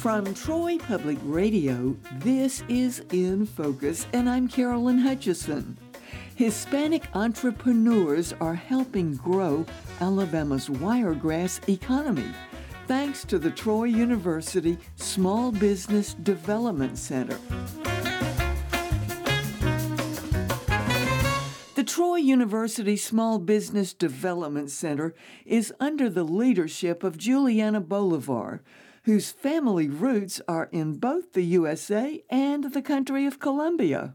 From Troy Public Radio, this is In Focus, and I'm Carolyn Hutchison. Hispanic entrepreneurs are helping grow Alabama's wiregrass economy thanks to the Troy University Small Business Development Center. Troy University Small Business Development Center is under the leadership of Juliana Bolivar, whose family roots are in both the USA and the country of Colombia.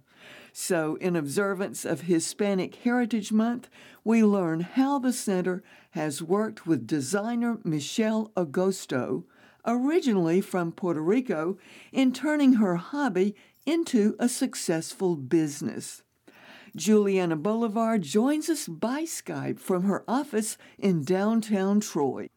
So, in observance of Hispanic Heritage Month, we learn how the center has worked with designer Michelle Agosto, originally from Puerto Rico, in turning her hobby into a successful business. Juliana Bolivar joins us by Skype from her office in downtown Troy.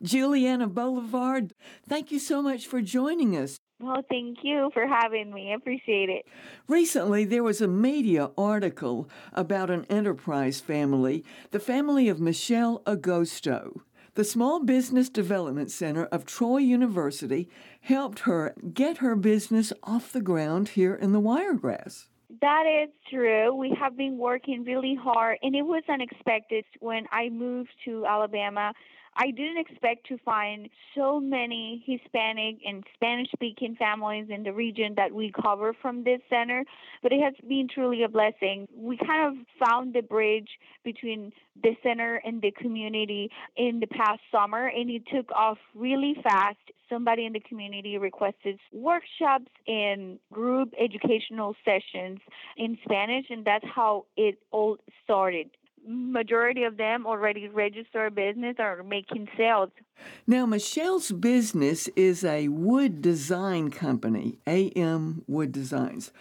Juliana Bolivar, thank you so much for joining us. Well, thank you for having me. I appreciate it. Recently, there was a media article about an enterprise family, the family of Michelle Agosto. The Small Business Development Center of Troy University helped her get her business off the ground here in the Wiregrass. That is true. We have been working really hard, and it was unexpected when I moved to Alabama. I didn't expect to find so many Hispanic and Spanish speaking families in the region that we cover from this center, but it has been truly a blessing. We kind of found the bridge between the center and the community in the past summer, and it took off really fast. Somebody in the community requested workshops and group educational sessions in Spanish, and that's how it all started majority of them already registered business or making sales. Now, Michelle's business is a wood design company, AM Wood Designs.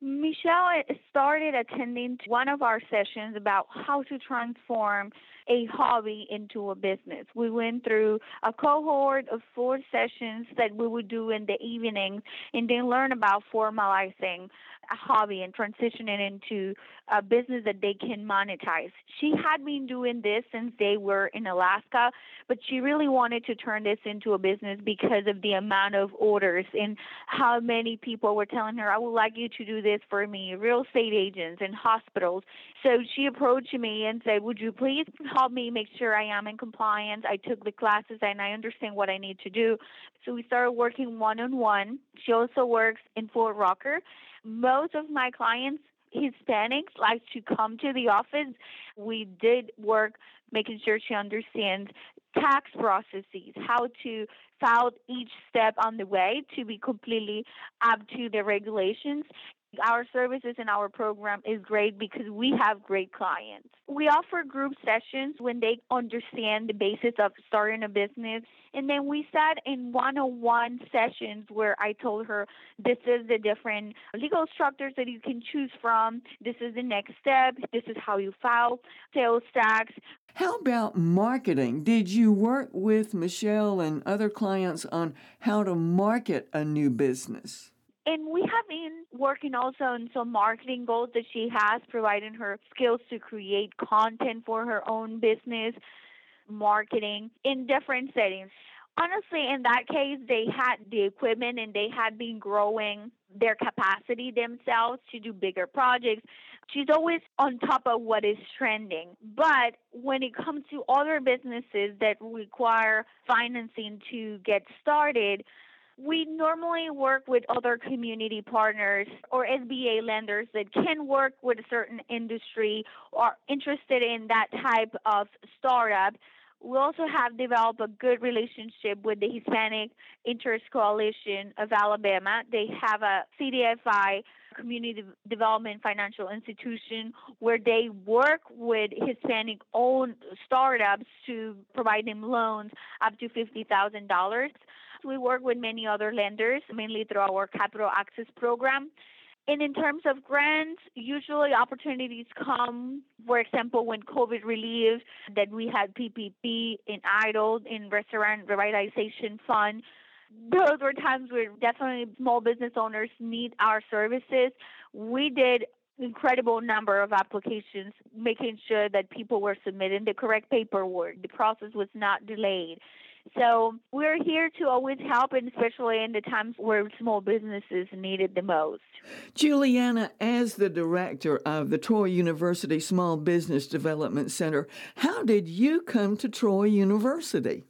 Michelle started attending one of our sessions about how to transform a hobby into a business. We went through a cohort of four sessions that we would do in the evenings and then learn about formalizing a hobby and transitioning into a business that they can monetize. She had been doing this since they were in Alaska, but she really wanted to turn this into a business because of the amount of orders and how many people were telling her, I would like you to do this for me, real estate agents and hospitals. So she approached me and said, Would you please help me make sure I am in compliance? I took the classes and I understand what I need to do. So we started working one on one. She also works in Fort Rucker. Most of my clients Hispanics like to come to the office. We did work making sure she understands tax processes, how to file each step on the way to be completely up to the regulations. Our services and our program is great because we have great clients. We offer group sessions when they understand the basis of starting a business. And then we sat in one on one sessions where I told her this is the different legal structures that you can choose from. This is the next step. This is how you file sales tax. How about marketing? Did you work with Michelle and other clients on how to market a new business? And we have been working also on some marketing goals that she has, providing her skills to create content for her own business, marketing in different settings. Honestly, in that case, they had the equipment and they had been growing their capacity themselves to do bigger projects. She's always on top of what is trending. But when it comes to other businesses that require financing to get started, we normally work with other community partners or SBA lenders that can work with a certain industry or interested in that type of startup. We also have developed a good relationship with the Hispanic Interest Coalition of Alabama. They have a CDFI community development financial institution where they work with Hispanic owned startups to provide them loans up to $50,000. We work with many other lenders, mainly through our capital access program. And in terms of grants, usually opportunities come, for example, when COVID relief, that we had PPP in EIDL, in Restaurant Revitalization Fund. Those were times where definitely small business owners need our services. We did incredible number of applications, making sure that people were submitting the correct paperwork. The process was not delayed. So we're here to always help, and especially in the times where small businesses need it the most. Juliana, as the director of the Troy University Small Business Development Center, how did you come to Troy University?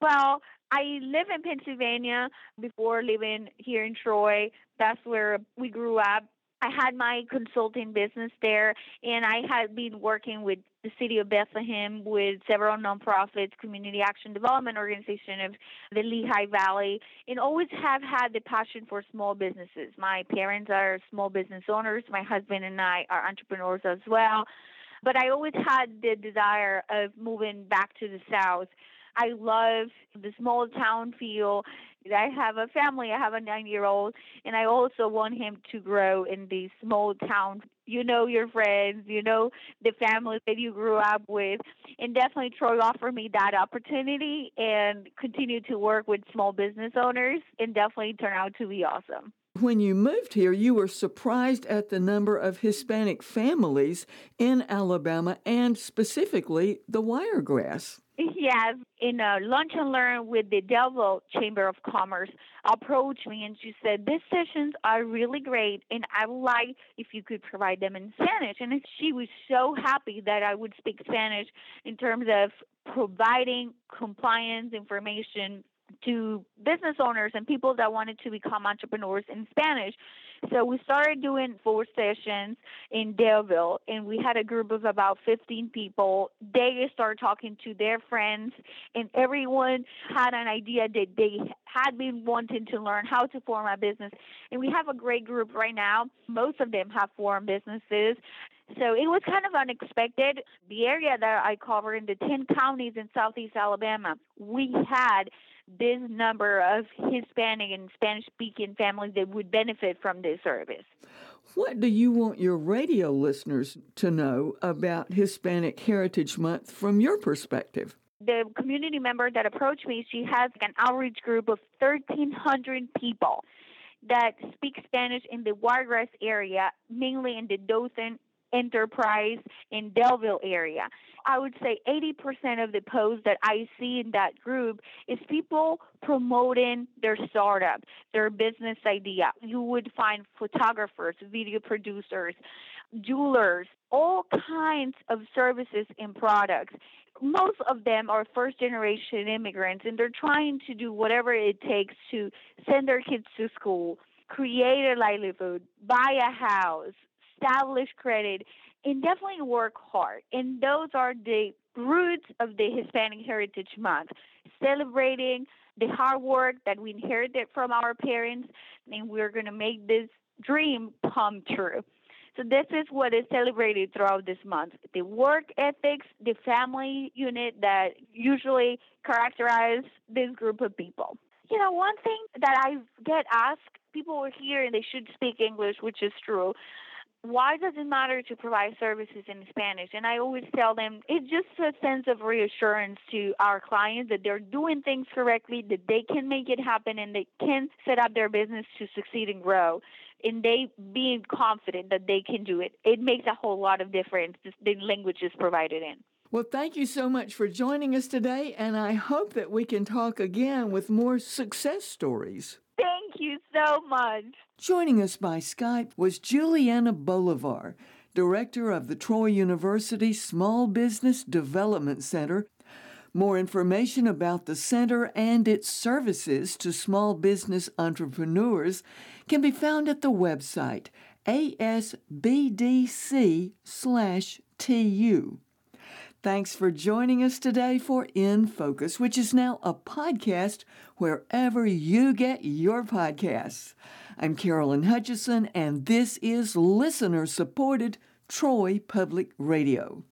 Well, I live in Pennsylvania before living here in Troy. That's where we grew up. I had my consulting business there, and I had been working with the city of Bethlehem with several nonprofits, community action development organization of the Lehigh Valley, and always have had the passion for small businesses. My parents are small business owners. My husband and I are entrepreneurs as well. But I always had the desire of moving back to the South. I love the small town feel I have a family. I have a nine year old, and I also want him to grow in the small town. You know your friends, you know the families that you grew up with. And definitely, Troy offered me that opportunity and continue to work with small business owners, and definitely turn out to be awesome. When you moved here, you were surprised at the number of Hispanic families in Alabama and specifically the Wiregrass. Yes, in a lunch and learn with the Daleville Chamber of Commerce, approached me and she said, These sessions are really great, and I would like if you could provide them in Spanish. And she was so happy that I would speak Spanish in terms of providing compliance information to business owners and people that wanted to become entrepreneurs in Spanish. So we started doing four sessions in Daleville, and we had a group of about 15 people. They started talking to their friends, and everyone had an idea that they had been wanting to learn how to form a business. And we have a great group right now. Most of them have formed businesses. So it was kind of unexpected. The area that I cover in the 10 counties in southeast Alabama, we had this number of Hispanic and Spanish speaking families that would benefit from this service. What do you want your radio listeners to know about Hispanic Heritage Month from your perspective? The community member that approached me, she has an outreach group of 1,300 people that speak Spanish in the Wiregrass area, mainly in the Dothan Enterprise in Daleville area. I would say 80% of the posts that I see in that group is people promoting their startup, their business idea. You would find photographers, video producers, jewelers, all kinds of services and products. Most of them are first generation immigrants and they're trying to do whatever it takes to send their kids to school, create a livelihood, buy a house, establish credit, and definitely work hard. And those are the roots of the Hispanic Heritage Month, celebrating the hard work that we inherited from our parents, and we're going to make this dream come true. So this is what is celebrated throughout this month. The work ethics, the family unit that usually characterize this group of people. You know, one thing that I get asked, people are here and they should speak English, which is true why does it matter to provide services in Spanish? And I always tell them it's just a sense of reassurance to our clients that they're doing things correctly, that they can make it happen, and they can set up their business to succeed and grow. And they being confident that they can do it. It makes a whole lot of difference. The language is provided in. Well, thank you so much for joining us today, and I hope that we can talk again with more success stories. Thank you so much. Joining us by Skype was Juliana Bolivar, Director of the Troy University Small Business Development Center. More information about the center and its services to small business entrepreneurs can be found at the website asbdc/tu. Thanks for joining us today for In Focus, which is now a podcast wherever you get your podcasts. I'm Carolyn Hutchison, and this is listener supported Troy Public Radio.